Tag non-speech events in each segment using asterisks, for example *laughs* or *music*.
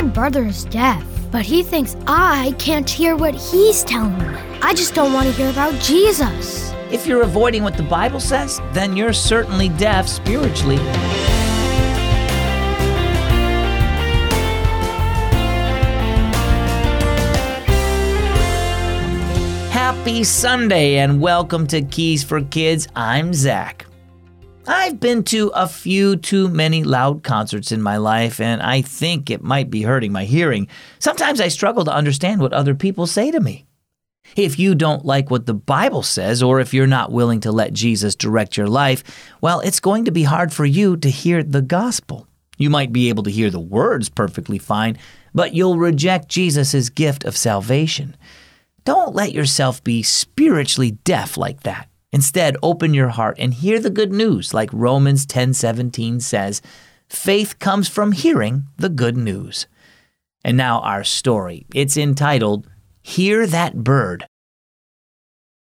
My brother is deaf, but he thinks I can't hear what he's telling me. I just don't want to hear about Jesus. If you're avoiding what the Bible says, then you're certainly deaf spiritually. Happy Sunday and welcome to Keys for Kids. I'm Zach. I've been to a few too many loud concerts in my life, and I think it might be hurting my hearing. Sometimes I struggle to understand what other people say to me. If you don't like what the Bible says, or if you're not willing to let Jesus direct your life, well, it's going to be hard for you to hear the gospel. You might be able to hear the words perfectly fine, but you'll reject Jesus' gift of salvation. Don't let yourself be spiritually deaf like that. Instead, open your heart and hear the good news like Romans 10:17 says, faith comes from hearing the good news. And now our story. It's entitled Hear That Bird.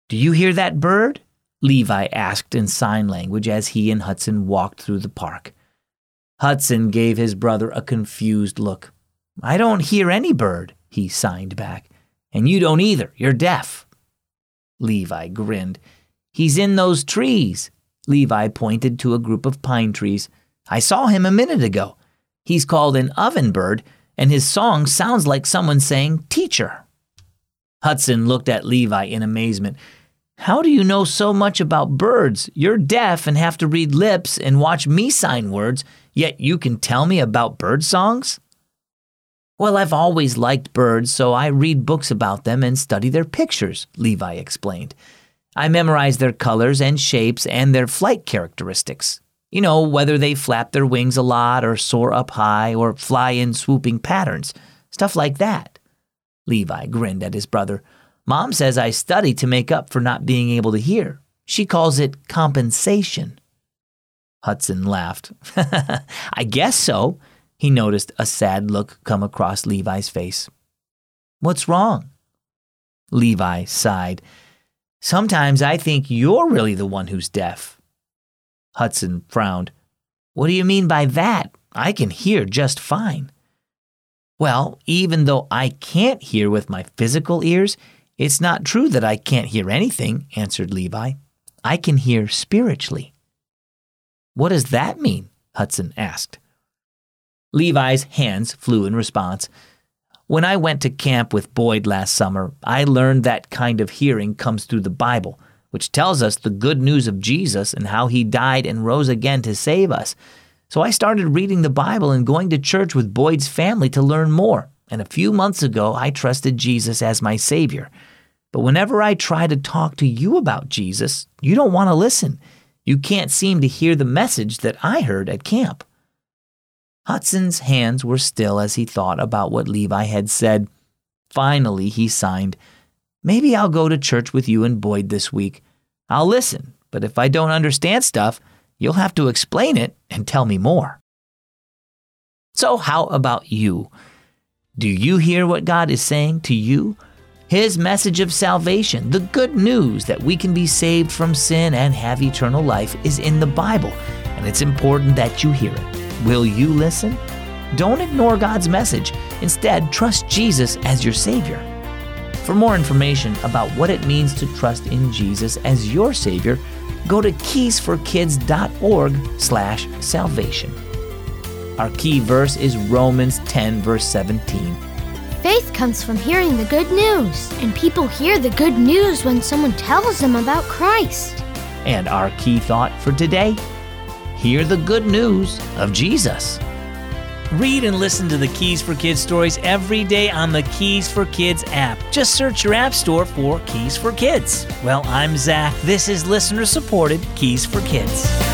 Do you hear that bird? Levi asked in sign language as he and Hudson walked through the park. Hudson gave his brother a confused look. I don't hear any bird, he signed back. And you don't either. You're deaf. Levi grinned. He's in those trees. Levi pointed to a group of pine trees. I saw him a minute ago. He's called an oven bird, and his song sounds like someone saying, Teacher. Hudson looked at Levi in amazement. How do you know so much about birds? You're deaf and have to read lips and watch me sign words, yet you can tell me about bird songs? Well, I've always liked birds, so I read books about them and study their pictures, Levi explained. I memorize their colors and shapes and their flight characteristics. You know, whether they flap their wings a lot or soar up high or fly in swooping patterns, stuff like that. Levi grinned at his brother. Mom says I study to make up for not being able to hear. She calls it compensation. Hudson laughed. *laughs* I guess so. He noticed a sad look come across Levi's face. What's wrong? Levi sighed. Sometimes I think you're really the one who's deaf. Hudson frowned. What do you mean by that? I can hear just fine. Well, even though I can't hear with my physical ears, it's not true that I can't hear anything, answered Levi. I can hear spiritually. What does that mean? Hudson asked. Levi's hands flew in response. When I went to camp with Boyd last summer, I learned that kind of hearing comes through the Bible, which tells us the good news of Jesus and how he died and rose again to save us. So I started reading the Bible and going to church with Boyd's family to learn more. And a few months ago, I trusted Jesus as my Savior. But whenever I try to talk to you about Jesus, you don't want to listen. You can't seem to hear the message that I heard at camp. Hudson's hands were still as he thought about what Levi had said. Finally, he signed, Maybe I'll go to church with you and Boyd this week. I'll listen, but if I don't understand stuff, you'll have to explain it and tell me more. So, how about you? Do you hear what God is saying to you? His message of salvation, the good news that we can be saved from sin and have eternal life, is in the Bible, and it's important that you hear it. Will you listen? Don't ignore God's message. Instead, trust Jesus as your Savior. For more information about what it means to trust in Jesus as your Savior, go to keysforkids.org slash salvation. Our key verse is Romans 10 verse 17. Faith comes from hearing the good news, and people hear the good news when someone tells them about Christ. And our key thought for today hear the good news of Jesus. Read and listen to the Keys for Kids stories every day on the Keys for Kids app. Just search your app store for Keys for Kids. Well, I'm Zach. This is listener supported Keys for Kids.